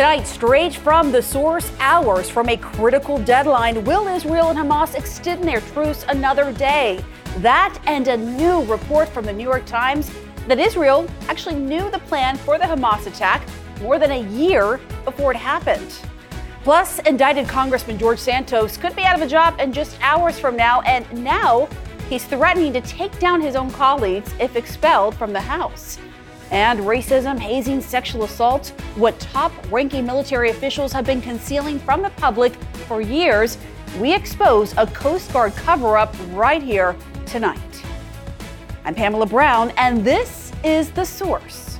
Tonight, straight from the source, hours from a critical deadline. Will Israel and Hamas extend their truce another day? That and a new report from the New York Times that Israel actually knew the plan for the Hamas attack more than a year before it happened. Plus, indicted Congressman George Santos could be out of a job in just hours from now, and now he's threatening to take down his own colleagues if expelled from the House. And racism, hazing, sexual assault, what top ranking military officials have been concealing from the public for years. We expose a Coast Guard cover up right here tonight. I'm Pamela Brown, and this is The Source.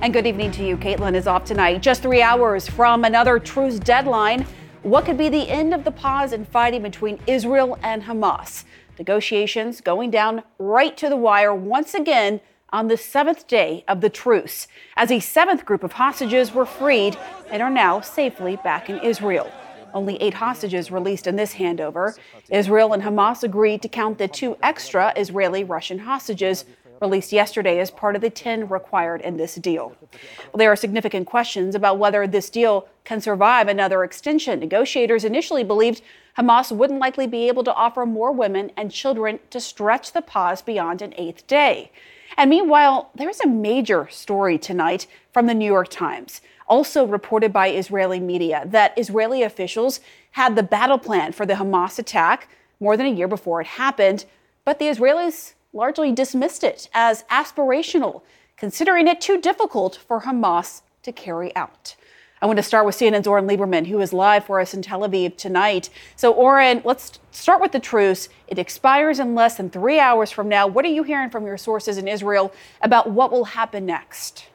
And good evening to you. Kaitlan is off tonight. Just three hours from another truce deadline. What could be the end of the pause in fighting between Israel and Hamas? Negotiations going down right to the wire once again on the seventh day of the truce, as a seventh group of hostages were freed and are now safely back in Israel. Only eight hostages released in this handover. Israel and Hamas agreed to count the two extra Israeli Russian hostages released yesterday as part of the 10 required in this deal. Well, there are significant questions about whether this deal can survive another extension. Negotiators initially believed Hamas wouldn't likely be able to offer more women and children to stretch the pause beyond an eighth day. And meanwhile, there's a major story tonight from the New York Times, also reported by Israeli media, that Israeli officials had the battle plan for the Hamas attack more than a year before it happened, but the Israelis largely dismissed it as aspirational, considering it too difficult for Hamas to carry out. I want to start with CNN's Oren Liebermann, who is live for us in Tel Aviv tonight. So, Oren, let's start with the truce. It expires in less than three hours from now. What are you hearing from your sources in Israel about what will happen next?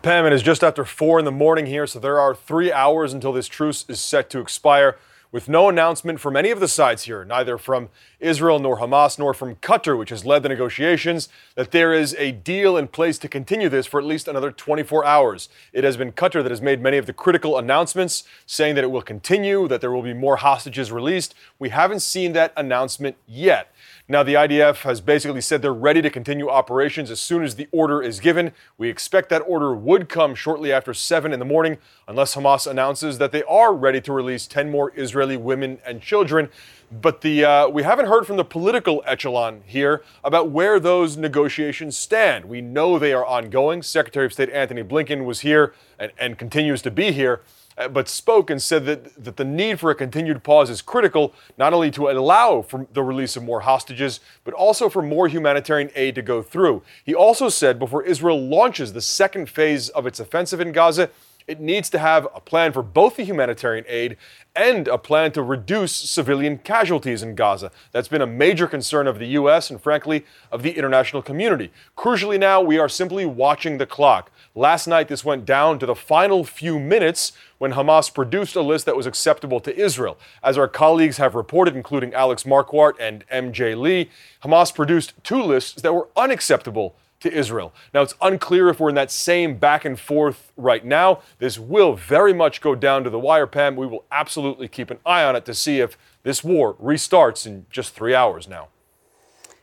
Pam, it is just after four in the morning here, so there are three hours until this truce is set to expire with no announcement from any of the sides here, neither from Israel nor Hamas nor from Qatar, which has led the negotiations, that there is a deal in place to continue this for at least another 24 hours. It has been Qatar that has made many of the critical announcements, saying that it will continue, that there will be more hostages released. We haven't seen that announcement yet. Now, the IDF has basically said they're ready to continue operations as soon as the order is given. We expect that order would come shortly after 7 in the morning, unless Hamas announces that they are ready to release 10 more Israeli women and children. But the, uh, we haven't heard from the political echelon here about where those negotiations stand. We know they are ongoing. Secretary of State Antony Blinken was here and, and continues to be here. Uh, but spoke and said that, that the need for a continued pause is critical, not only to allow for the release of more hostages, but also for more humanitarian aid to go through. He also said before Israel launches the second phase of its offensive in Gaza, it needs to have a plan for both the humanitarian aid and a plan to reduce civilian casualties in Gaza. That's been a major concern of the U.S. and, frankly, of the international community. Crucially, now we are simply watching the clock. Last night, this went down to the final few minutes when Hamas produced a list that was acceptable to Israel. As our colleagues have reported, including Alex Marquardt and MJ Lee, Hamas produced two lists that were unacceptable to Israel. Now, it's unclear if we're in that same back and forth right now. This will very much go down to the wire, Pam. We will absolutely keep an eye on it to see if this war restarts in just three hours now.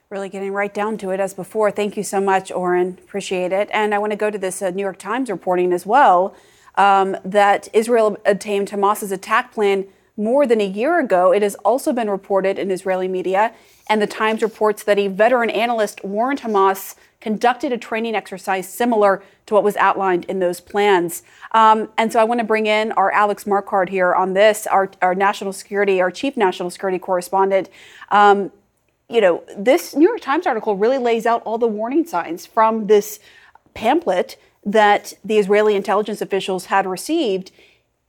Really getting right down to it as before. Thank you so much, Oren. Appreciate it. And I want to go to this uh, New York Times reporting as well um, that Israel obtained Hamas's attack plan more than a year ago. It has also been reported in Israeli media, and the Times reports that a veteran analyst warned Hamas conducted a training exercise similar to what was outlined in those plans. Um, and so I want to bring in our Alex Marquardt here on this, our, our national security, our chief national security correspondent. Um, you know, this New York Times article really lays out all the warning signs from this pamphlet that the Israeli intelligence officials had received.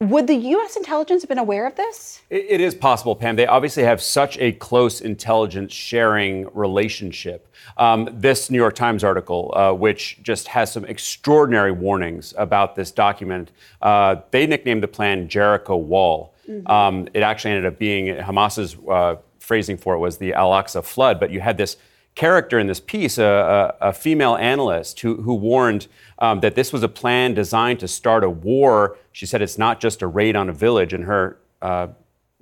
Would the U.S. intelligence have been aware of this? it is possible, Pam. They obviously have such a close intelligence sharing relationship. Um, this New York Times article, uh, which just has some extraordinary warnings about this document, uh, they nicknamed the plan Jericho Wall. Mm-hmm. Um, it actually ended up being Hamas's uh, phrasing for it was the Al Aqsa flood, but you had this character in this piece, a, a, a female analyst who, who warned um, that this was a plan designed to start a war. She said it's not just a raid on a village, and her, uh,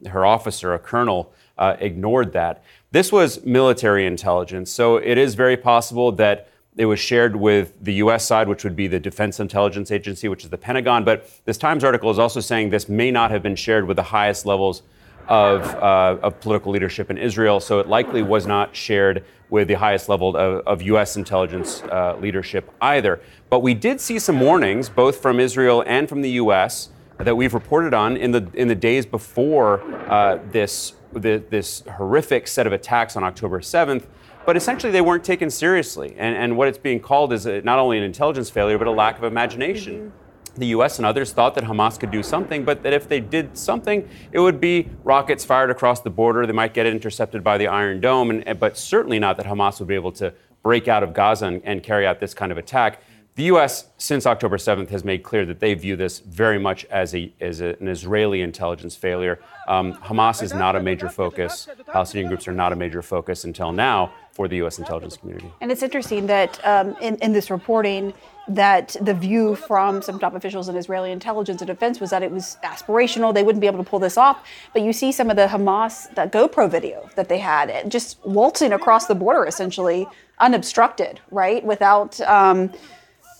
her officer, a colonel, uh, ignored that. This was military intelligence, so it is very possible that it was shared with the U.S. side, which would be the Defense Intelligence Agency, which is the Pentagon. But this Times article is also saying this may not have been shared with the highest levels of, uh, of political leadership in Israel, so it likely was not shared with the highest level of, of U.S. intelligence uh, leadership either. But we did see some warnings, both from Israel and from the U.S., that we've reported on in the in the days before uh, this the, this horrific set of attacks on October 7th. But essentially, they weren't taken seriously, and, and what it's being called is a, not only an intelligence failure, but a lack of imagination. Mm-hmm the US and others thought that Hamas could do something, but that if they did something, it would be rockets fired across the border. They might get intercepted by the Iron Dome, and, but certainly not that Hamas would be able to break out of Gaza and, and carry out this kind of attack. The U.S., since October 7th, has made clear that they view this very much as, a, as a, an Israeli intelligence failure. Um, Hamas is not a major focus. Palestinian groups are not a major focus until now for the U.S. intelligence community. And it's interesting that um, in, in this reporting, that the view from some top officials in Israeli intelligence and defense was that it was aspirational. They wouldn't be able to pull this off. But you see some of the Hamas, that GoPro video that they had, just waltzing across the border essentially unobstructed, right? Without. Um,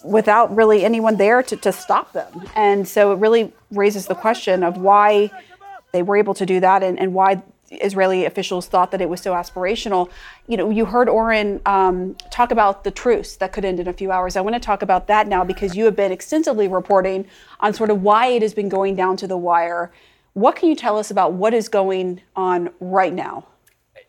without really anyone there to, to stop them. And so it really raises the question of why they were able to do that and, and why Israeli officials thought that it was so aspirational. You know, you heard Oren um, talk about the truce that could end in a few hours. I want to talk about that now because you have been extensively reporting on sort of why it has been going down to the wire. What can you tell us about what is going on right now?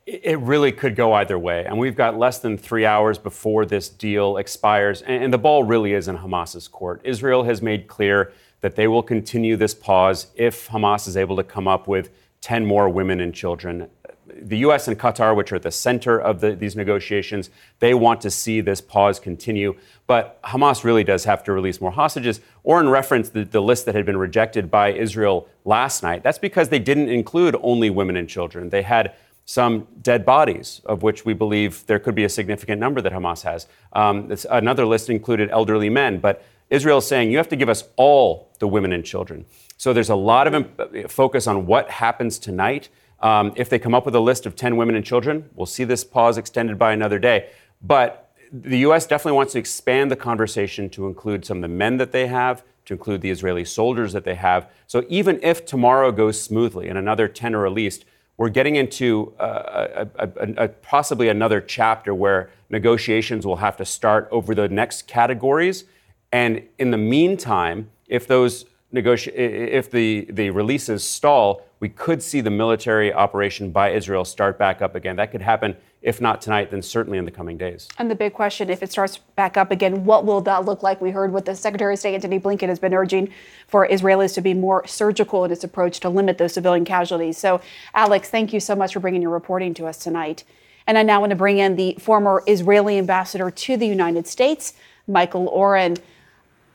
It really could go either way. And we've got less than three hours before this deal expires. And the ball really is in Hamas's court. Israel has made clear that they will continue this pause if Hamas is able to come up with 10 more women and children. The U.S. and Qatar, which are at the center of the, these negotiations, they want to see this pause continue. But Hamas really does have to release more hostages. Oren referenced the, the list that had been rejected by Israel last night. That's because they didn't include only women and children. They had some dead bodies, of which we believe there could be a significant number that Hamas has. Um, another list included elderly men, but Israel is saying you have to give us all the women and children. So there's a lot of focus on what happens tonight. Um, if they come up with a list of 10 women and children, we'll see this pause extended by another day. But the U.S. definitely wants to expand the conversation to include some of the men that they have, to include the Israeli soldiers that they have. So even if tomorrow goes smoothly and another 10 are released, we're getting into uh, a, a, a, possibly another chapter where negotiations will have to start over the next categories. And in the meantime, if those negoti- if the, the releases stall, we could see the military operation by Israel start back up again. That could happen, if not tonight, then certainly in the coming days. And the big question if it starts back up again, what will that look like? We heard what the Secretary of State, Antony Blinken, has been urging for Israelis to be more surgical in its approach to limit those civilian casualties. So, Alex, thank you so much for bringing your reporting to us tonight. And I now want to bring in the former Israeli ambassador to the United States, Michael Oren.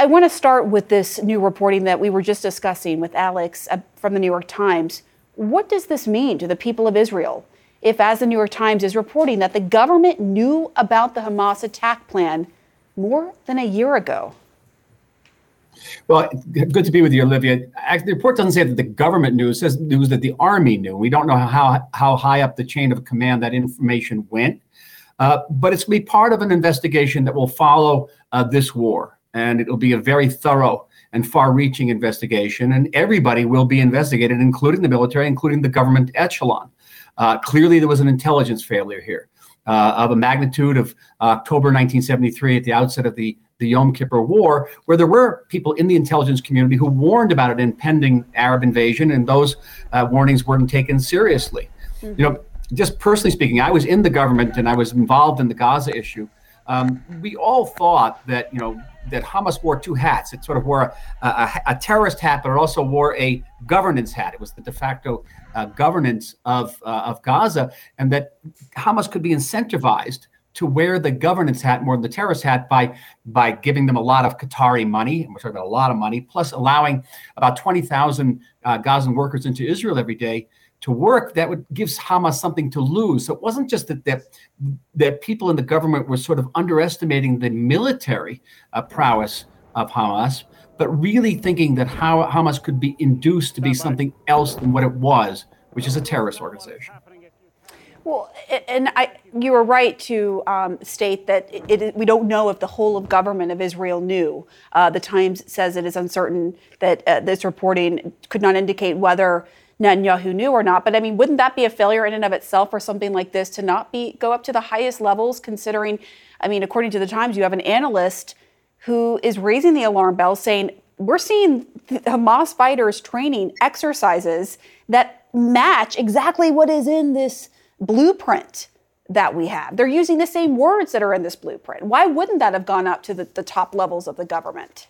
I want to start with this new reporting that we were just discussing with Alex uh, from the New York Times. What does this mean to the people of Israel? If, as the New York Times is reporting, that the government knew about the Hamas attack plan more than a year ago. Well, good to be with you, Olivia. the report doesn't say that the government knew; it says news that the army knew. We don't know how how high up the chain of command that information went, uh, but it's going to be part of an investigation that will follow uh, this war and it'll be a very thorough and far-reaching investigation, and everybody will be investigated, including the military, including the government echelon. Uh, clearly, there was an intelligence failure here uh, of a magnitude of October 1973 at the outset of the the Yom Kippur War, where there were people in the intelligence community who warned about an impending Arab invasion, and those uh, warnings weren't taken seriously. Mm-hmm. You know, just personally speaking, I was in the government and I was involved in the Gaza issue um, we all thought that you know that Hamas wore two hats. It sort of wore a, a, a, terrorist hat, but it also wore a governance hat. It was the de facto uh, governance of uh, of Gaza, and that Hamas could be incentivized to wear the governance hat more than the terrorist hat by by giving them a lot of Qatari money. And we're talking about a lot of money, plus allowing about twenty thousand uh, Gazan workers into Israel every day to work. That would gives Hamas something to lose. So it wasn't just that that, that people in the government were sort of underestimating the military uh, prowess of Hamas, but really thinking that how Hamas could be induced to be something else than what it was, which is a terrorist organization. Well, and I, you were right to um, state that it, it, we don't know if the whole of government of Israel knew. Uh, the Times says it is uncertain that uh, this reporting could not indicate whether Netanyahu knew or not. But I mean, wouldn't that be a failure in and of itself for something like this to not be go up to the highest levels? Considering, I mean, according to the Times, you have an analyst who is raising the alarm bell, saying we're seeing Hamas fighters training exercises that match exactly what is in this blueprint that we have. They're using the same words that are in this blueprint. Why wouldn't that have gone up to the, the top levels of the government?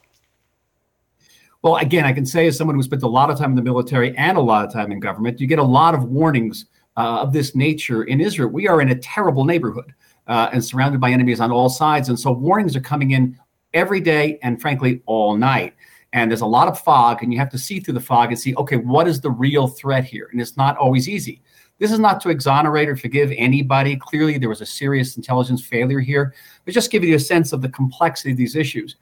Well, again, I can say as someone who spent a lot of time in the military and a lot of time in government, you get a lot of warnings uh, of this nature in Israel. We are in a terrible neighborhood uh, and surrounded by enemies on all sides. And so warnings are coming in every day and, frankly, all night. And there's a lot of fog, and you have to see through the fog and see, okay, what is the real threat here? And it's not always easy. This is not to exonerate or forgive anybody. Clearly, there was a serious intelligence failure here, but just give you a sense of the complexity of these issues.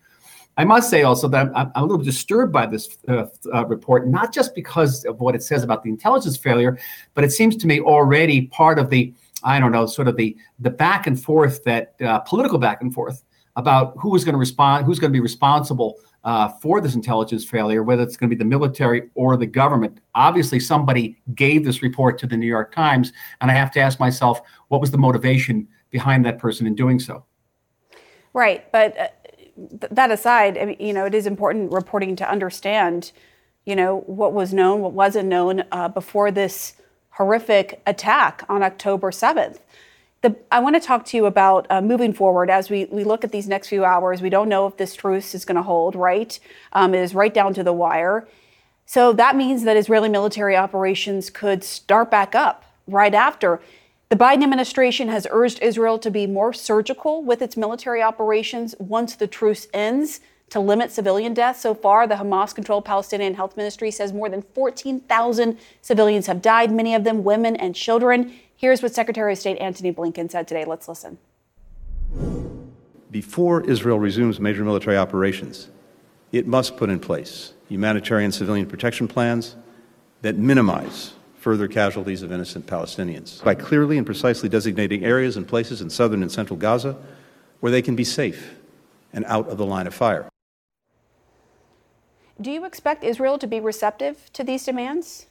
I must say also that I'm, I'm a little disturbed by this uh, uh, report, not just because of what it says about the intelligence failure, but it seems to me already part of the, I don't know, sort of the the back and forth that uh, political back and forth about who is going to respond, who's going to be responsible uh, for this intelligence failure, whether it's going to be the military or the government. Obviously, somebody gave this report to the New York Times, and I have to ask myself, what was the motivation behind that person in doing so? Right, but uh, th- that aside, I mean, you know, it is important reporting to understand, you know, what was known, what wasn't known uh, before this horrific attack on October seventh. The, I want to talk to you about uh, moving forward as we, we look at these next few hours. We don't know if this truce is going to hold, right? Um, it is right down to the wire. So that means that Israeli military operations could start back up right after. The Biden administration has urged Israel to be more surgical with its military operations once the truce ends to limit civilian deaths. So far, the Hamas controlled Palestinian Health Ministry says more than 14,000 civilians have died, many of them women and children. Here's what Secretary of State Antony Blinken said today. Let's listen. Before Israel resumes major military operations, it must put in place humanitarian civilian protection plans that minimize further casualties of innocent Palestinians by clearly and precisely designating areas and places in southern and central Gaza where they can be safe and out of the line of fire. Do you expect Israel to be receptive to these demands?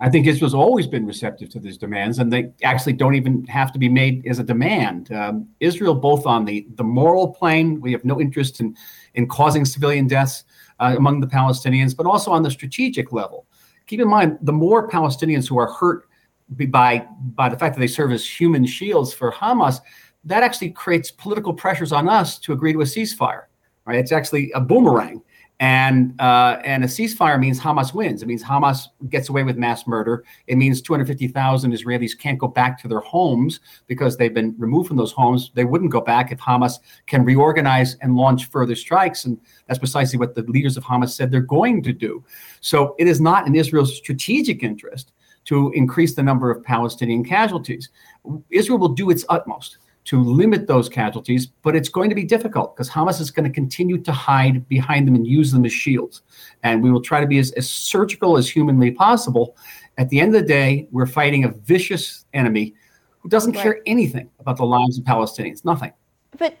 I think Israel's always been receptive to these demands, and they actually don't even have to be made as a demand. Um, Israel, both on the, the moral plane, we have no interest in, in causing civilian deaths uh, among the Palestinians, but also on the strategic level. Keep in mind, the more Palestinians who are hurt by, by the fact that they serve as human shields for Hamas, that actually creates political pressures on us to agree to a ceasefire. Right? It's actually a boomerang. And uh, and a ceasefire means Hamas wins. It means Hamas gets away with mass murder. It means 250,000 Israelis can't go back to their homes because they've been removed from those homes. They wouldn't go back if Hamas can reorganize and launch further strikes. And that's precisely what the leaders of Hamas said they're going to do. So it is not in Israel's strategic interest to increase the number of Palestinian casualties. Israel will do its utmost to limit those casualties, but it's going to be difficult because Hamas is going to continue to hide behind them and use them as shields. And we will try to be as, as surgical as humanly possible. At the end of the day, we're fighting a vicious enemy who doesn't right. care anything about the lives of Palestinians, nothing. But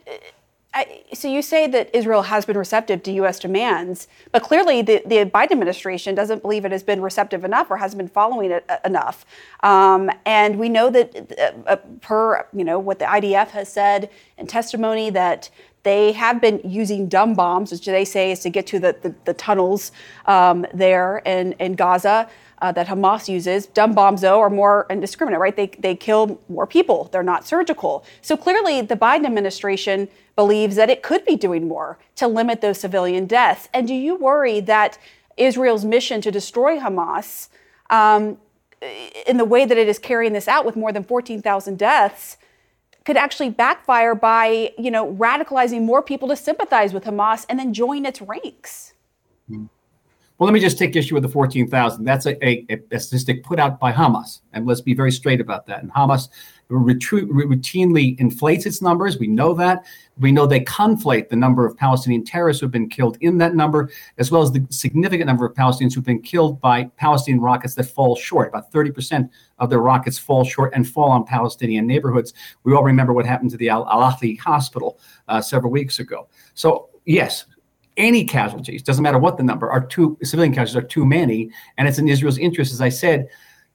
so you say that Israel has been receptive to U.S. demands, but clearly the, the Biden administration doesn't believe it has been receptive enough or hasn't been following it uh, enough. Um, and we know that uh, uh, per you know what the IDF has said in testimony that they have been using dumb bombs, which they say is to get to the, the, the tunnels um, there in, in Gaza. Uh, that Hamas uses, dumb bombs, though, are more indiscriminate, right? They, they kill more people. They're not surgical. So clearly, the Biden administration believes that it could be doing more to limit those civilian deaths. And do you worry that Israel's mission to destroy Hamas, um, in the way that it is carrying this out with more than 14,000 deaths, could actually backfire by, you know, radicalizing more people to sympathize with Hamas and then join its ranks? Well, let me just take issue with the 14,000. That's a, a, a, statistic put out by Hamas. And let's be very straight about that. And Hamas routinely inflates its numbers. We know that. We know they conflate the number of Palestinian terrorists who have been killed in that number, as well as the significant number of Palestinians who've been killed by Palestinian rockets that fall short. About 30% of their rockets fall short and fall on Palestinian neighborhoods. We all remember what happened to the Al Ahli hospital uh, several weeks ago. So, yes, any casualties, doesn't matter what the number, are too civilian casualties are too many, and it's in Israel's interest, as I said,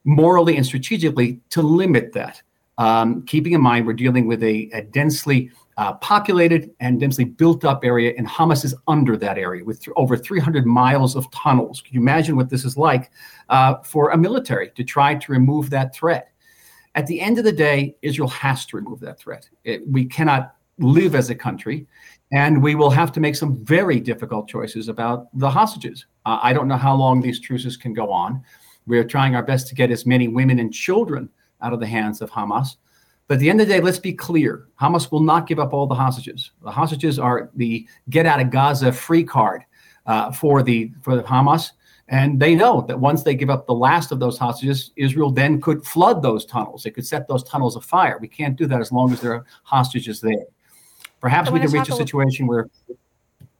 morally and strategically to limit that. Um, keeping in mind we're dealing with a, a densely uh, populated and densely built up area, and Hamas is under that area with th- over 300 miles of tunnels. Can you imagine what this is like uh, for a military to try to remove that threat? At the end of the day, Israel has to remove that threat. It, we cannot live as a country and we will have to make some very difficult choices about the hostages. Uh, I don't know how long these truces can go on. We're trying our best to get as many women and children out of the hands of Hamas. But at the end of the day, let's be clear Hamas will not give up all the hostages. The hostages are the get out of Gaza free card uh, for, the, for the Hamas. And they know that once they give up the last of those hostages, Israel then could flood those tunnels. It could set those tunnels afire. We can't do that as long as there are hostages there. Perhaps we can reach a situation a where.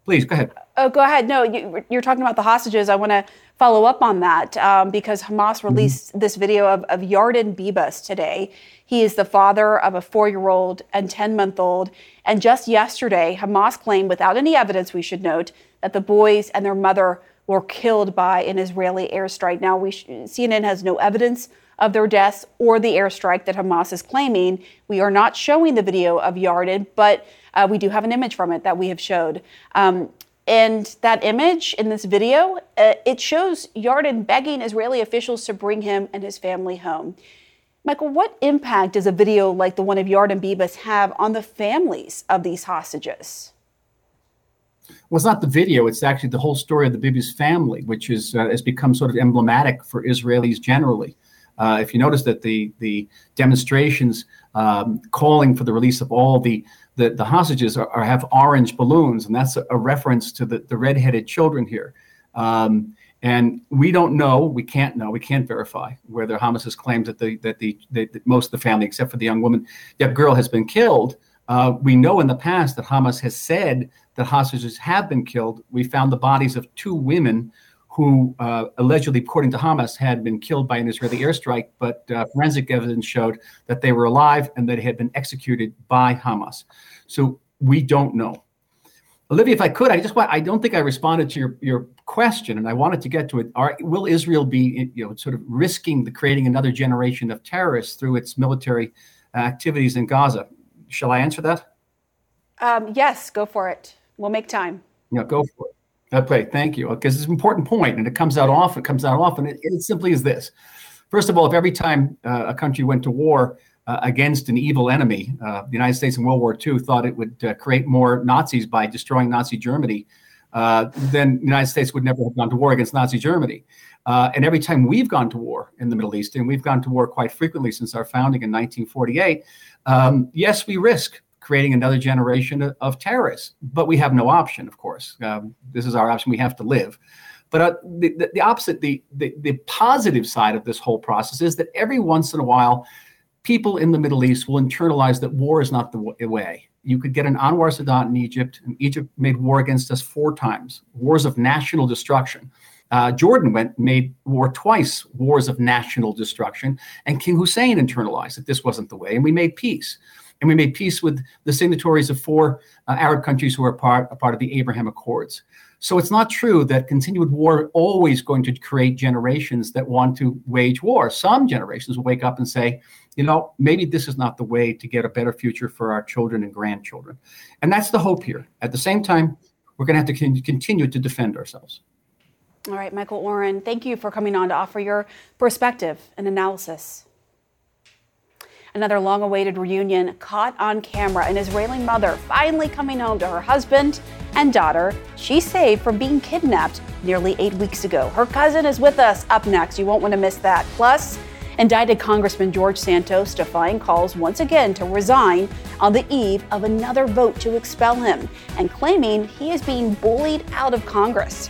Please go ahead. Oh, go ahead. No, you, are talking about the hostages. I want to follow up on that um, because Hamas mm-hmm. released mm-hmm. this video of, of Yarden Bibas today. He is the father of a four year old and 10 month old. And just yesterday, Hamas claimed, without any evidence, we should note, that the boys and their mother were killed by an Israeli airstrike. Now, we sh- CNN has no evidence of their deaths or the airstrike that Hamas is claiming. We are not showing the video of Yarden, but uh, we do have an image from it that we have showed. Um, and that image in this video, uh, it shows Yarden begging Israeli officials to bring him and his family home. Michael, what impact does a video like the one of Yarden Bibas have on the families of these hostages? Well, it's not the video; it's actually the whole story of the Bibas family, which is uh, has become sort of emblematic for Israelis generally. Uh, if you notice that the the demonstrations um, calling for the release of all the the, the hostages are, are, have orange balloons, and that's a, a, reference to the, the redheaded children here. Um, and we don't know, we can't know, we can't verify whether Hamas has claimed that the that the, that most of the family, except for the young woman, that girl has been killed. Uh, we know in the past that Hamas has said that hostages have been killed. We found the bodies of two women who uh, allegedly, according to Hamas, had been killed by an Israeli airstrike, but uh, forensic evidence showed that they were alive and that they had been executed by Hamas. So we don't know. Olivia, if I could, I just want, I don't think I responded to your, your question, and I wanted to get to it. Are, will Israel be, you know, sort of risking the creating another generation of terrorists through its military activities in Gaza? Shall I answer that? Um, yes, go for it. We'll make time. Yeah, go for it. Okay, thank you. Because it's an important point, and it comes out often. It comes out often. It, it simply is this: first of all, if every time uh, a country went to war uh, against an evil enemy, uh, the United States in World War II thought it would uh, create more Nazis by destroying Nazi Germany, uh, then the United States would never have gone to war against Nazi Germany. Uh, and every time we've gone to war in the Middle East, and we've gone to war quite frequently since our founding in 1948, um, yes, we risk creating another generation of, terrorists. But we have no option, of course. Um, this is our option. We have to live. But uh, the, the, the, opposite, the, the, the positive side of this whole process is that every once in a while, people in the Middle East will internalize that war is not the way. You could get an Anwar Sadat in Egypt, and Egypt made war against us four times, wars of national destruction. Uh, Jordan went made war twice, wars of national destruction, and King Hussein internalized that this wasn't the way, and we made peace and we made peace with the signatories of four uh, Arab countries who are part, a part of the Abraham Accords. So it's not true that continued war always going to create generations that want to wage war. Some generations will wake up and say, you know, maybe this is not the way to get a better future for our children and grandchildren. And that's the hope here. At the same time, we're going to have to continue to defend ourselves. All right, Michael Oren, thank you for coming on to offer your perspective and analysis. Another long awaited reunion caught on camera. An Israeli mother finally coming home to her husband and daughter she saved from being kidnapped nearly eight weeks ago. Her cousin is with us up next. You won't want to miss that. Plus, indicted Congressman George Santos defying calls once again to resign on the eve of another vote to expel him and claiming he is being bullied out of Congress.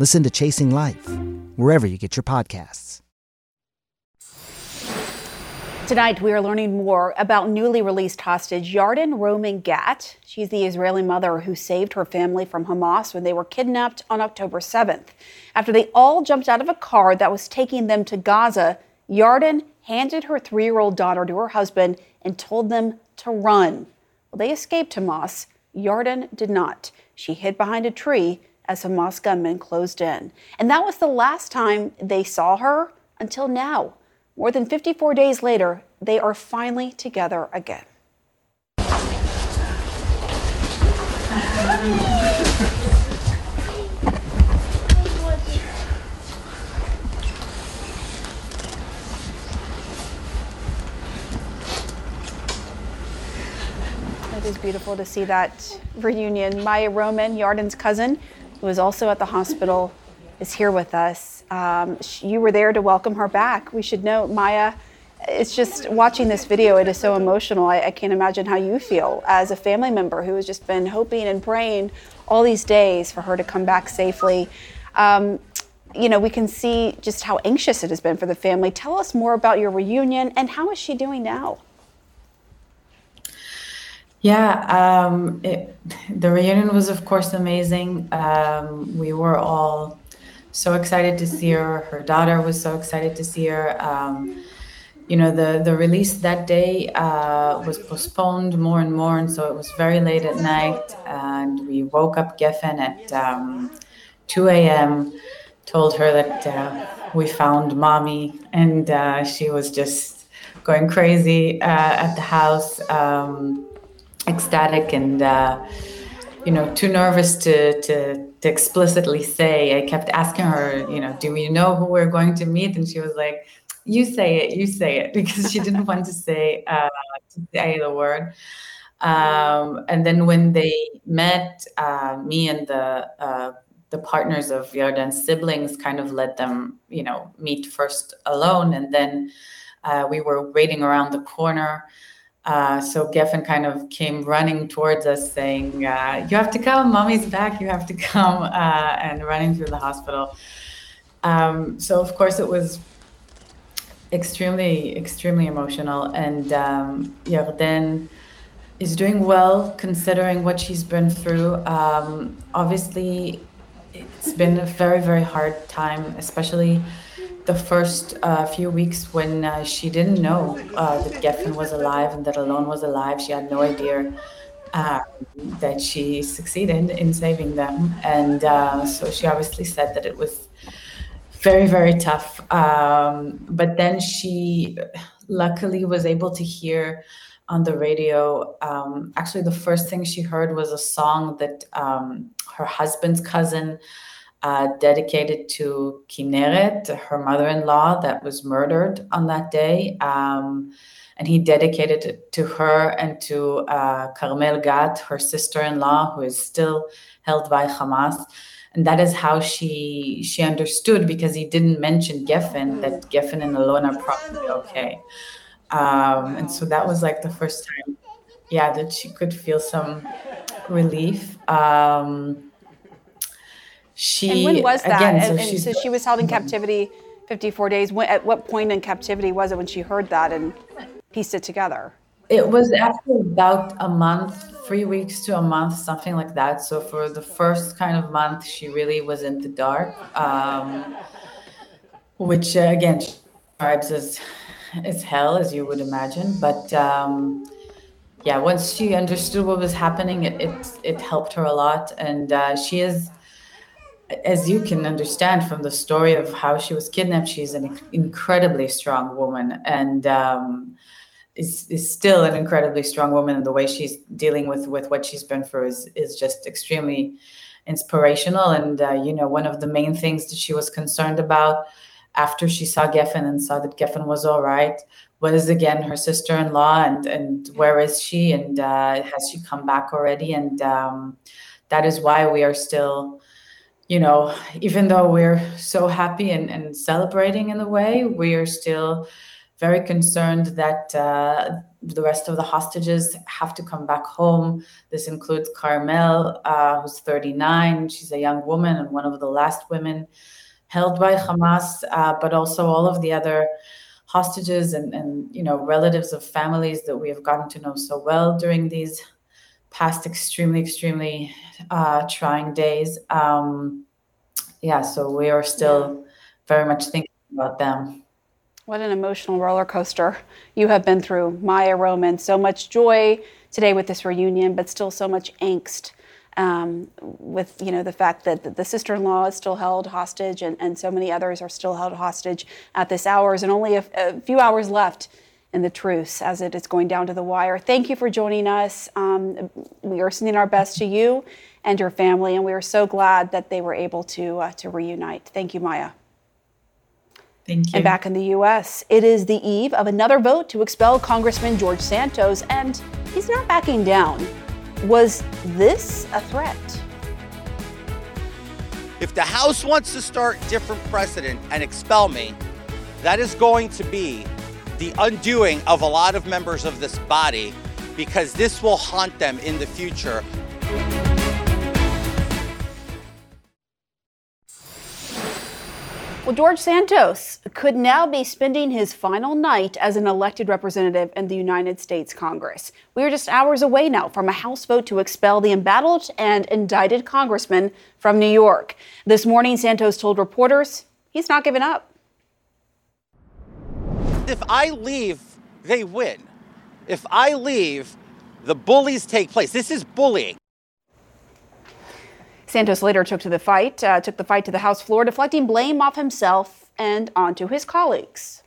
Listen to Chasing Life, wherever you get your podcasts. Tonight, we are learning more about newly released hostage Yarden Roman Gat. She's the Israeli mother who saved her family from Hamas when they were kidnapped on October 7th. After they all jumped out of a car that was taking them to Gaza, Yarden handed her three year old daughter to her husband and told them to run. Well, they escaped Hamas. Yarden did not. She hid behind a tree as Hamas gunmen closed in. And that was the last time they saw her until now. More than 54 days later, they are finally together again. It is beautiful to see that reunion. Maya Roman, Yarden's cousin, who is also at the hospital, is here with us. Um, you were there to welcome her back. We should note, Maya, it's just watching this video, it is so emotional. I, I, can't imagine how you feel as a family member who has just been hoping and praying all these days for her to come back safely. Um, you know, we can see just how anxious it has been for the family. Tell us more about your reunion and how is she doing now? Yeah, um, it, the reunion was, of course, amazing. Um, we were all so excited to see her. Her daughter was so excited to see her. Um, you know, the, the release that day uh, was postponed more and more, and so it was very late at night. And we woke up Geffen at um, 2 a.m., told her that uh, we found mommy, and uh, she was just going crazy uh, at the house. Um, ecstatic and uh, you know too nervous to, to to explicitly say. I kept asking her you know do we know who we're going to meet? And she was like you say it you say it because she didn't want to say uh, to say the word. Um, and then when they met uh, me and the uh, the partners of Yarden's siblings kind of let them, you know, meet first alone, and then uh, we were waiting around the corner uh, so Geffen kind of came running towards us saying, uh, You have to come, mommy's back, you have to come, uh, and running through the hospital. Um, so, of course, it was extremely, extremely emotional. And um, Yarden is doing well considering what she's been through. Um, obviously, it's been a very, very hard time, especially the first uh, few weeks when uh, she didn't know uh, that Geffen was alive and that Alon was alive. She had no idea uh, that she succeeded in saving them. And uh, so she obviously said that it was very, very tough. Um, but then she luckily was able to hear on the radio. Um, actually, the first thing she heard was a song that um, her husband's cousin uh, dedicated to Kineret, her mother in law that was murdered on that day. Um, and he dedicated it to her and to uh, Carmel Gat, her sister in law, who is still held by Hamas. And that is how she she understood because he didn't mention Geffen that Geffen and Alon are probably okay. Um, and so that was like the first time, yeah, that she could feel some relief. Um, she and when was that? Again, and, and so she was held in captivity 54 days. When, at what point in captivity was it when she heard that and pieced it together? It was after about a month, three weeks to a month, something like that. So for the first kind of month, she really was in the dark, um, which uh, again describes as as hell, as you would imagine. But um, yeah, once she understood what was happening, it it, it helped her a lot, and uh, she is as you can understand from the story of how she was kidnapped, she's an incredibly strong woman and um, is, is still an incredibly strong woman. And the way she's dealing with, with what she's been through is, is just extremely inspirational. And, uh, you know, one of the main things that she was concerned about after she saw Geffen and saw that Geffen was all right was again her sister-in-law and, and where is she and uh, has she come back already? And um, that is why we are still you know, even though we're so happy and, and celebrating in a way, we are still very concerned that uh, the rest of the hostages have to come back home. This includes Carmel, uh, who's 39. She's a young woman and one of the last women held by Hamas, uh, but also all of the other hostages and, and you know relatives of families that we have gotten to know so well during these past extremely, extremely uh, trying days. Um, yeah, so we are still very much thinking about them. What an emotional roller coaster you have been through, Maya Roman. So much joy today with this reunion, but still so much angst um, with you know the fact that the sister-in-law is still held hostage, and, and so many others are still held hostage at this hours, and only a, a few hours left in the truce as it is going down to the wire. Thank you for joining us. Um, we are sending our best to you and your family, and we are so glad that they were able to uh, to reunite. Thank you, Maya. Thank you. And back in the U.S., it is the eve of another vote to expel Congressman George Santos, and he's not backing down. Was this a threat? If the House wants to start different precedent and expel me, that is going to be the undoing of a lot of members of this body because this will haunt them in the future. Well, George Santos could now be spending his final night as an elected representative in the United States Congress. We are just hours away now from a House vote to expel the embattled and indicted congressman from New York. This morning, Santos told reporters he's not giving up. If I leave, they win. If I leave, the bullies take place. This is bullying. Santos later took to the fight, uh, took the fight to the House floor, deflecting blame off himself and onto his colleagues.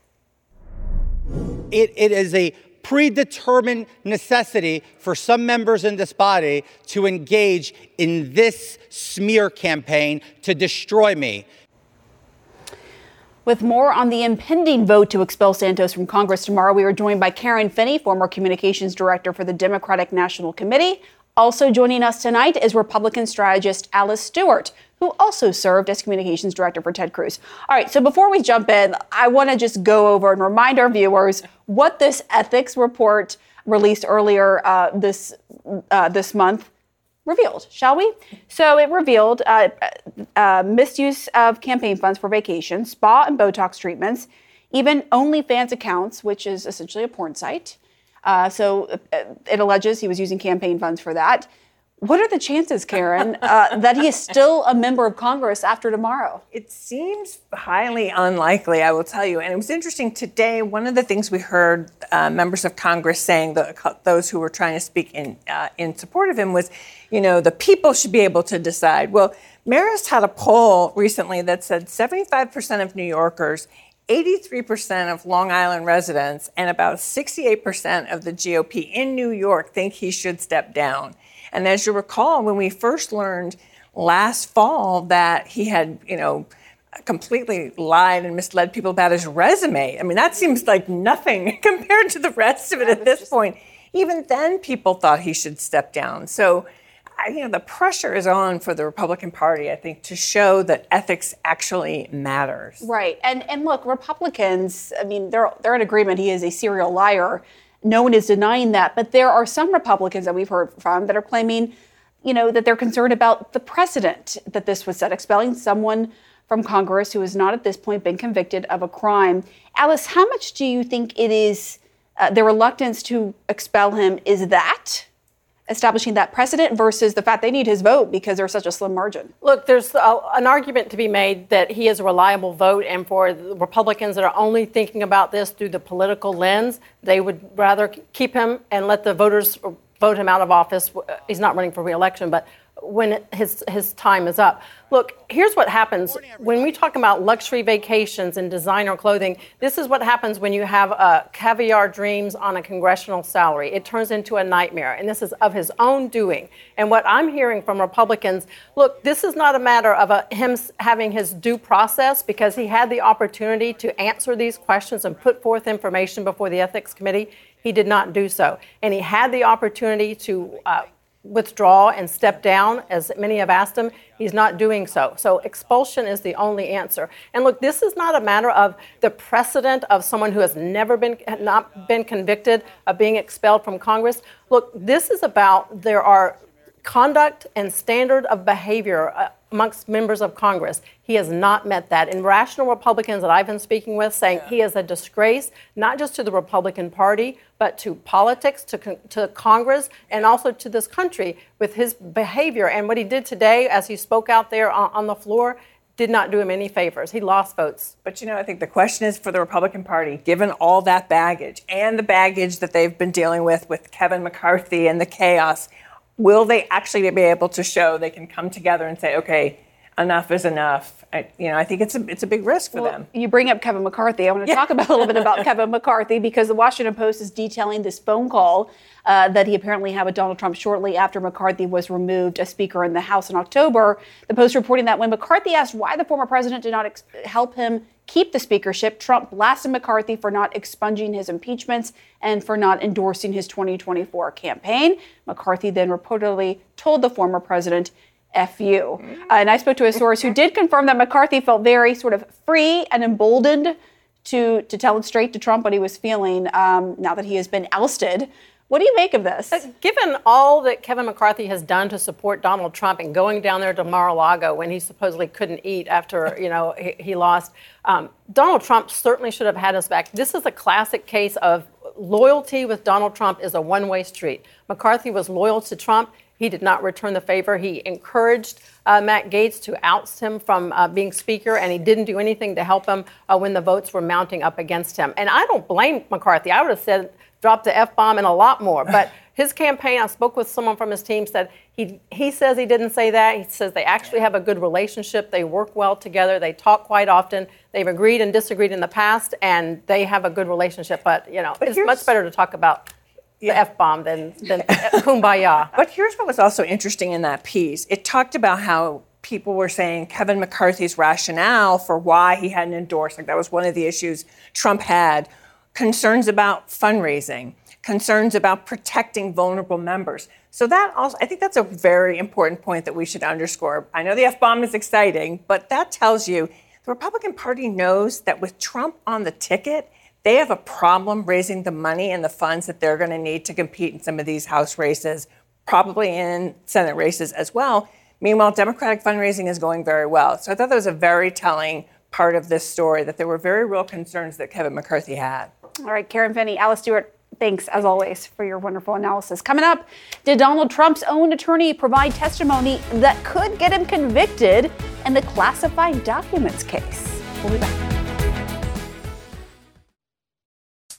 It, it is a predetermined necessity for some members in this body to engage in this smear campaign to destroy me. With more on the impending vote to expel Santos from Congress tomorrow, we are joined by Karen Finney, former communications director for the Democratic National Committee. Also joining us tonight is Republican strategist Alice Stewart, who also served as communications director for Ted Cruz. All right, so before we jump in, I want to just go over and remind our viewers what this ethics report released earlier uh, this uh, this month revealed, shall we? So it revealed uh, uh, misuse of campaign funds for vacation, spa and Botox treatments, even OnlyFans accounts, which is essentially a porn site. Uh, so uh, it alleges he was using campaign funds for that. What are the chances, Karen, uh, that he is still a member of Congress after tomorrow? It seems highly unlikely, I will tell you. And it was interesting today. One of the things we heard uh, members of Congress saying, the, those who were trying to speak in uh, in support of him, was, you know, the people should be able to decide. Well, Marist had a poll recently that said 75% of New Yorkers 83% of Long Island residents and about 68% of the GOP in New York think he should step down. And as you recall, when we first learned last fall that he had, you know, completely lied and misled people about his resume. I mean, that seems like nothing compared to the rest of it at this point. Even then, people thought he should step down. So, you know, the pressure is on for the Republican Party, I think, to show that ethics actually matters. Right. And and look, Republicans, I mean, they're they're in agreement he is a serial liar. No one is denying that, but there are some Republicans that we've heard from that are claiming, you know, that they're concerned about the precedent that this was set, expelling someone from Congress who has not at this point been convicted of a crime. Alice, how much do you think it is uh, the reluctance to expel him is that establishing that precedent versus the fact they need his vote because there's such a slim margin. Look, there's a, an argument to be made that he is a reliable vote, and for Republicans that are only thinking about this through the political lens, they would rather keep him and let the voters vote him out of office. He's not running for reelection, but when his his time is up. Look, here's what happens when we talk about luxury vacations and designer clothing. This is what happens when you have uh, caviar dreams on a congressional salary. It turns into a nightmare, and this is of his own doing. And what I'm hearing from Republicans, look, this is not a matter of a, him having his due process because he had the opportunity to answer these questions and put forth information before the ethics committee. He did not do so, and he had the opportunity to. Uh, withdraw and step down, as many have asked him. He's not doing so. So expulsion is the only answer. And look, this is not a matter of the precedent of someone who has never been not been convicted of being expelled from Congress. Look, this is about there are conduct and standard of behavior uh, amongst members of Congress. He has not met that. And rational Republicans that I've been speaking with saying yeah. he is a disgrace, not just to the Republican Party, but to politics, to, to Congress, and also to this country with his behavior. And what he did today, as he spoke out there on, on the floor, did not do him any favors. He lost votes. But you know, I think the question is for the Republican Party, given all that baggage and the baggage that they've been dealing with with Kevin McCarthy and the chaos, will they actually be able to show they can come together and say, okay, enough is enough. I, you know, I think it's a it's a big risk for well, them. You bring up Kevin McCarthy. I want to yeah. talk about a little bit about Kevin McCarthy because the Washington Post is detailing this phone call uh, that he apparently had with Donald Trump shortly after McCarthy was removed as Speaker in the House in October. The Post reporting that when McCarthy asked why the former president did not ex- help him keep the speakership, Trump blasted McCarthy for not expunging his impeachments and for not endorsing his 2024 campaign. McCarthy then reportedly told the former president, F you. Uh, and I spoke to a source who did confirm that McCarthy felt very sort of free and emboldened to, to tell it straight to Trump what he was feeling um, now that he has been ousted. What do you make of this? Uh, given all that Kevin McCarthy has done to support Donald Trump and going down there to Mar-a-Lago when he supposedly couldn't eat after you know he, he lost, um, Donald Trump certainly should have had us back. This is a classic case of loyalty with Donald Trump is a one-way street. McCarthy was loyal to Trump. He did not return the favor. He encouraged uh, Matt Gaetz to oust him from uh, being Speaker, and he didn't do anything to help him uh, when the votes were mounting up against him. And I don't blame McCarthy. I would have said drop the F bomb and a lot more. But his campaign, I spoke with someone from his team, said he, he says he didn't say that. He says they actually have a good relationship. They work well together. They talk quite often. They've agreed and disagreed in the past, and they have a good relationship. But, you know, but it's much better to talk about the F bomb than, than kumbaya. But here's what was also interesting in that piece it talked about how people were saying Kevin McCarthy's rationale for why he hadn't endorsed, like that was one of the issues Trump had concerns about fundraising, concerns about protecting vulnerable members. So that also, I think that's a very important point that we should underscore. I know the F bomb is exciting, but that tells you the Republican Party knows that with Trump on the ticket, they have a problem raising the money and the funds that they're going to need to compete in some of these House races, probably in Senate races as well. Meanwhile, Democratic fundraising is going very well. So I thought that was a very telling part of this story that there were very real concerns that Kevin McCarthy had. All right, Karen Finney, Alice Stewart, thanks as always for your wonderful analysis. Coming up, did Donald Trump's own attorney provide testimony that could get him convicted in the classified documents case? We'll be back.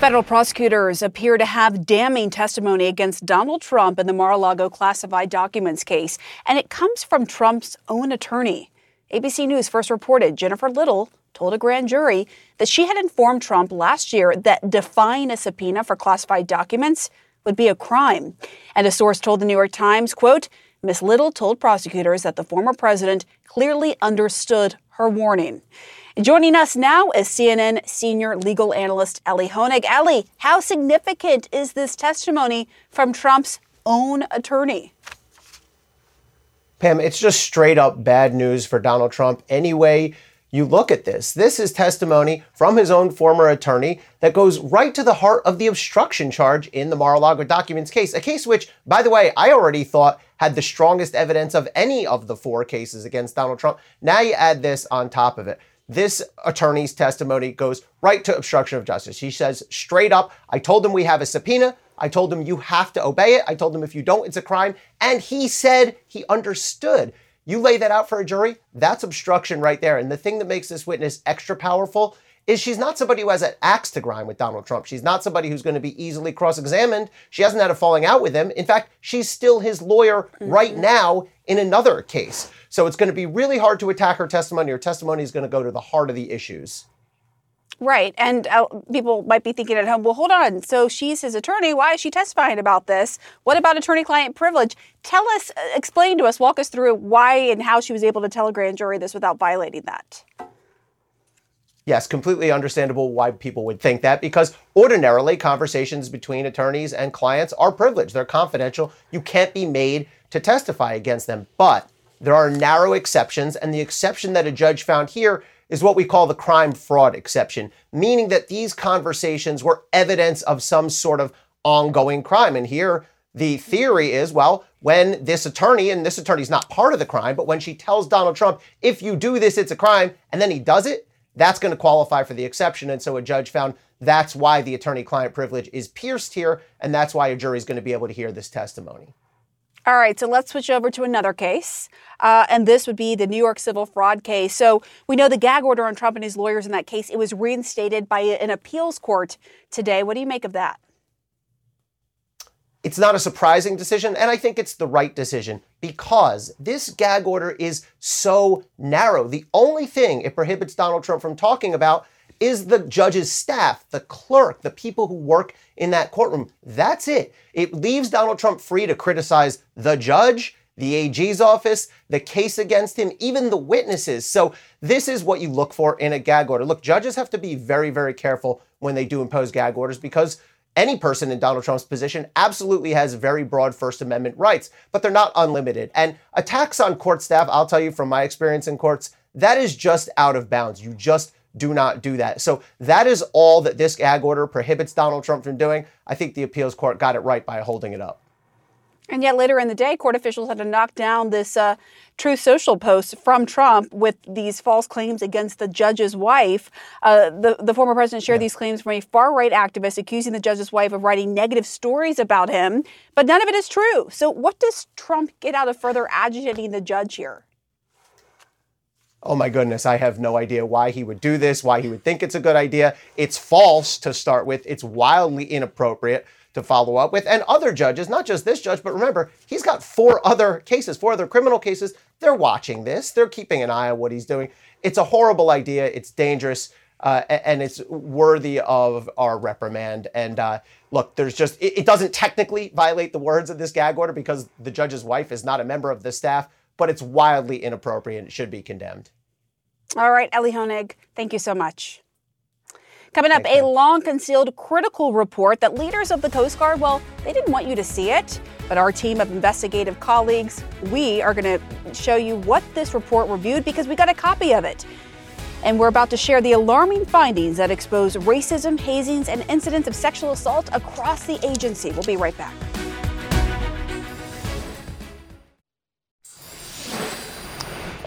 Federal prosecutors appear to have damning testimony against Donald Trump in the Mar a Lago classified documents case, and it comes from Trump's own attorney. ABC News first reported Jennifer Little told a grand jury that she had informed Trump last year that defying a subpoena for classified documents would be a crime. And a source told the New York Times, quote, Ms. Little told prosecutors that the former president clearly understood her warning. Joining us now is CNN senior legal analyst Elie Honig. Elie, how significant is this testimony from Trump's own attorney? Pam, it's just straight up bad news for Donald Trump anyway you look at this. This is testimony from his own former attorney that goes right to the heart of the obstruction charge in the Mar-a-Lago documents case, a case which, by the way, I already thought had the strongest evidence of any of the four cases against Donald Trump. Now you add this on top of it. This attorney's testimony goes right to obstruction of justice. He says straight up, I told him we have a subpoena. I told him you have to obey it. I told him if you don't, it's a crime. And he said he understood. You lay that out for a jury, that's obstruction right there. And the thing that makes this witness extra powerful is she's not somebody who has an axe to grind with Donald Trump. She's not somebody who's going to be easily cross examined. She hasn't had a falling out with him. In fact, she's still his lawyer right mm-hmm. now in another case. So it's going to be really hard to attack her testimony. Her testimony is going to go to the heart of the issues. Right. And uh, people might be thinking at home, well, hold on. So she's his attorney. Why is she testifying about this? What about attorney client privilege? Tell us, uh, explain to us, walk us through why and how she was able to tell a grand jury this without violating that. Yes, completely understandable why people would think that because ordinarily conversations between attorneys and clients are privileged. They're confidential. You can't be made to testify against them. But there are narrow exceptions, and the exception that a judge found here is what we call the crime fraud exception, meaning that these conversations were evidence of some sort of ongoing crime. And here, the theory is well, when this attorney, and this attorney's not part of the crime, but when she tells Donald Trump, if you do this, it's a crime, and then he does it, that's going to qualify for the exception. And so a judge found that's why the attorney client privilege is pierced here, and that's why a jury is going to be able to hear this testimony. All right, so let's switch over to another case. Uh, and this would be the New York civil fraud case. So we know the gag order on Trump and his lawyers in that case, it was reinstated by an appeals court today. What do you make of that? It's not a surprising decision, and I think it's the right decision because this gag order is so narrow. The only thing it prohibits Donald Trump from talking about is the judge's staff, the clerk, the people who work in that courtroom. That's it. It leaves Donald Trump free to criticize the judge, the AG's office, the case against him, even the witnesses. So, this is what you look for in a gag order. Look, judges have to be very, very careful when they do impose gag orders because any person in Donald Trump's position absolutely has very broad First Amendment rights, but they're not unlimited. And attacks on court staff, I'll tell you from my experience in courts, that is just out of bounds. You just do not do that. So that is all that this gag order prohibits Donald Trump from doing. I think the appeals court got it right by holding it up. And yet later in the day, court officials had to knock down this uh, Truth Social post from Trump with these false claims against the judge's wife. Uh, the, the former president shared yeah. these claims from a far right activist accusing the judge's wife of writing negative stories about him, but none of it is true. So, what does Trump get out of further agitating the judge here? Oh my goodness, I have no idea why he would do this, why he would think it's a good idea. It's false to start with, it's wildly inappropriate to follow up with. And other judges, not just this judge, but remember, he's got four other cases, four other criminal cases. They're watching this, they're keeping an eye on what he's doing. It's a horrible idea, it's dangerous. Uh, and it's worthy of our reprimand. And uh, look, there's just, it, it doesn't technically violate the words of this gag order because the judge's wife is not a member of the staff, but it's wildly inappropriate and should be condemned. All right, Elie Honig, thank you so much. Coming up, a long concealed critical report that leaders of the Coast Guard, well, they didn't want you to see it, but our team of investigative colleagues, we are going to show you what this report reviewed because we got a copy of it. And we're about to share the alarming findings that expose racism, hazings, and incidents of sexual assault across the agency. We'll be right back.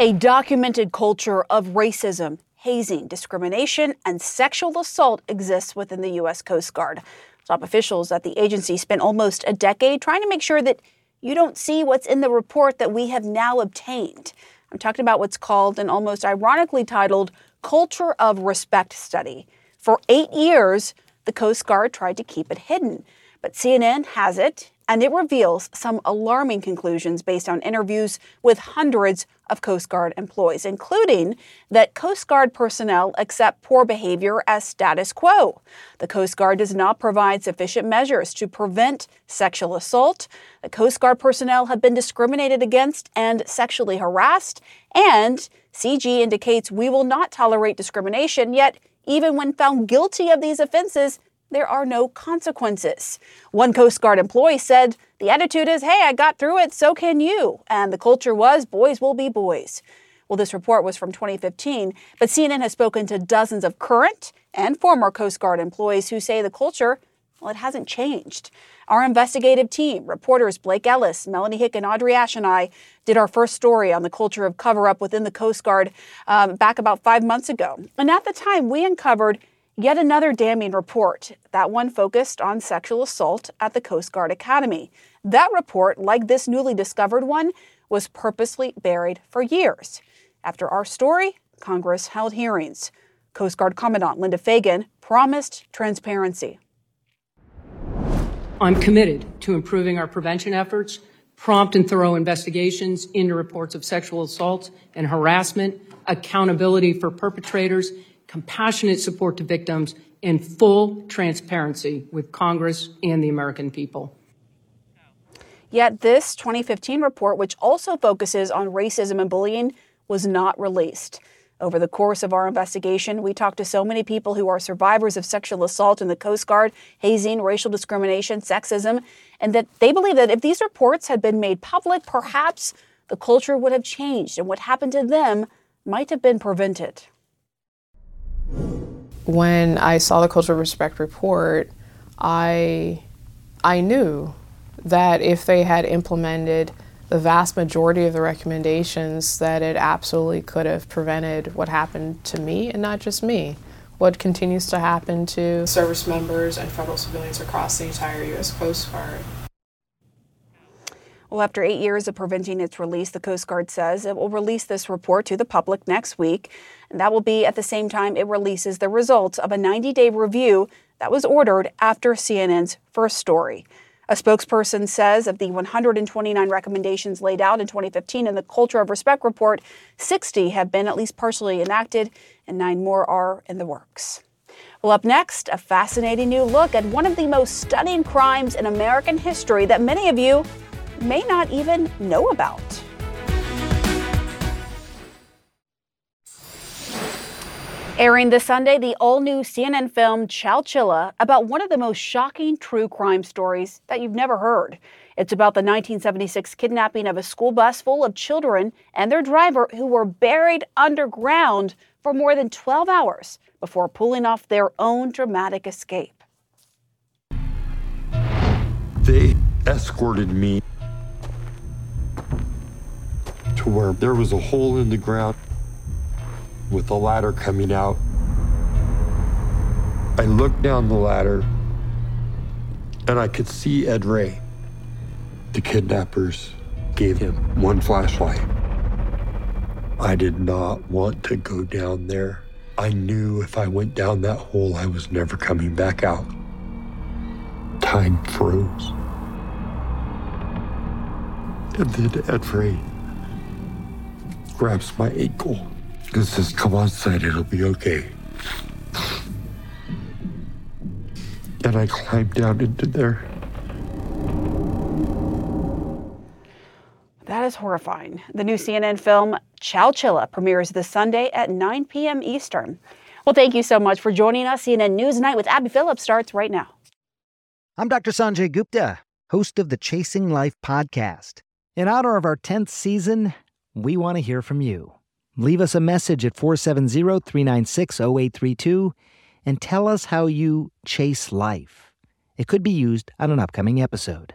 A documented culture of racism, hazing, discrimination, and sexual assault exists within the U.S. Coast Guard. Top officials at the agency spent almost a decade trying to make sure that you don't see what's in the report that we have now obtained. I'm talking about what's called an almost ironically titled Culture of Respect study. For eight years, the Coast Guard tried to keep it hidden, but CNN has it, and it reveals some alarming conclusions based on interviews with hundreds of Coast Guard employees, including that Coast Guard personnel accept poor behavior as status quo. The Coast Guard does not provide sufficient measures to prevent sexual assault. The Coast Guard personnel have been discriminated against and sexually harassed. And CG indicates we will not tolerate discrimination, yet, even when found guilty of these offenses, there are no consequences. One Coast Guard employee said, The attitude is, hey, I got through it, so can you. And the culture was, boys will be boys. Well, this report was from 2015, but CNN has spoken to dozens of current and former Coast Guard employees who say the culture, well, it hasn't changed. Our investigative team, reporters Blake Ellis, Melanie Hicks, and Audrey Ash, and I did our first story on the culture of cover up within the Coast Guard um, back about five months ago. And at the time, we uncovered Yet another damning report, that one focused on sexual assault at the Coast Guard Academy. That report, like this newly discovered one, was purposely buried for years. After our story, Congress held hearings. Coast Guard Commandant Linda Fagan promised transparency. I'm committed to improving our prevention efforts, prompt and thorough investigations into reports of sexual assault and harassment, accountability for perpetrators, compassionate support to victims, and full transparency with Congress and the American people. Yet this 2015 report, which also focuses on racism and bullying, was not released. Over the course of our investigation, we talked to so many people who are survivors of sexual assault in the Coast Guard, hazing, racial discrimination, sexism, and that they believe that if these reports had been made public, perhaps the culture would have changed and what happened to them might have been prevented. When I saw the cultural respect report, I I knew that if they had implemented the vast majority of the recommendations that it absolutely could have prevented what happened to me and not just me what continues to happen to service members and federal civilians across the entire U.S. Coast Guard. Well, after eight years of preventing its release, the Coast Guard says it will release this report to the public next week. And that will be at the same time it releases the results of a 90 day review that was ordered after CNN's first story. A spokesperson says of the 129 recommendations laid out in 2015 in the Culture of Respect report, 60 have been at least partially enacted, and nine more are in the works. Well, up next, a fascinating new look at one of the most stunning crimes in American history that many of you may not even know about. Airing this Sunday, the all new CNN film Chowchilla about one of the most shocking true crime stories that you've never heard. It's about the 1976 kidnapping of a school bus full of children and their driver who were buried underground for more than 12 hours before pulling off their own dramatic escape. They escorted me to where there was a hole in the ground with a ladder coming out. I looked down the ladder and I could see Ed Ray. The kidnappers gave him one flashlight. I did not want to go down there. I knew if I went down that hole, I was never coming back out. Time froze. And then Ed Ray grabs my ankle and says, Come outside, it'll be okay. And I climb down into there. That is horrifying. The new CNN film Chowchilla premieres this Sunday at 9 p.m. Eastern. Well, thank you so much for joining us. CNN News Night with Abby Phillip starts right now. I'm Dr. Sanjay Gupta, host of the Chasing Life podcast. In honor of our 10th season, we want to hear from you. Leave us a message at 470 396 0832 and tell us how you chase life. It could be used on an upcoming episode.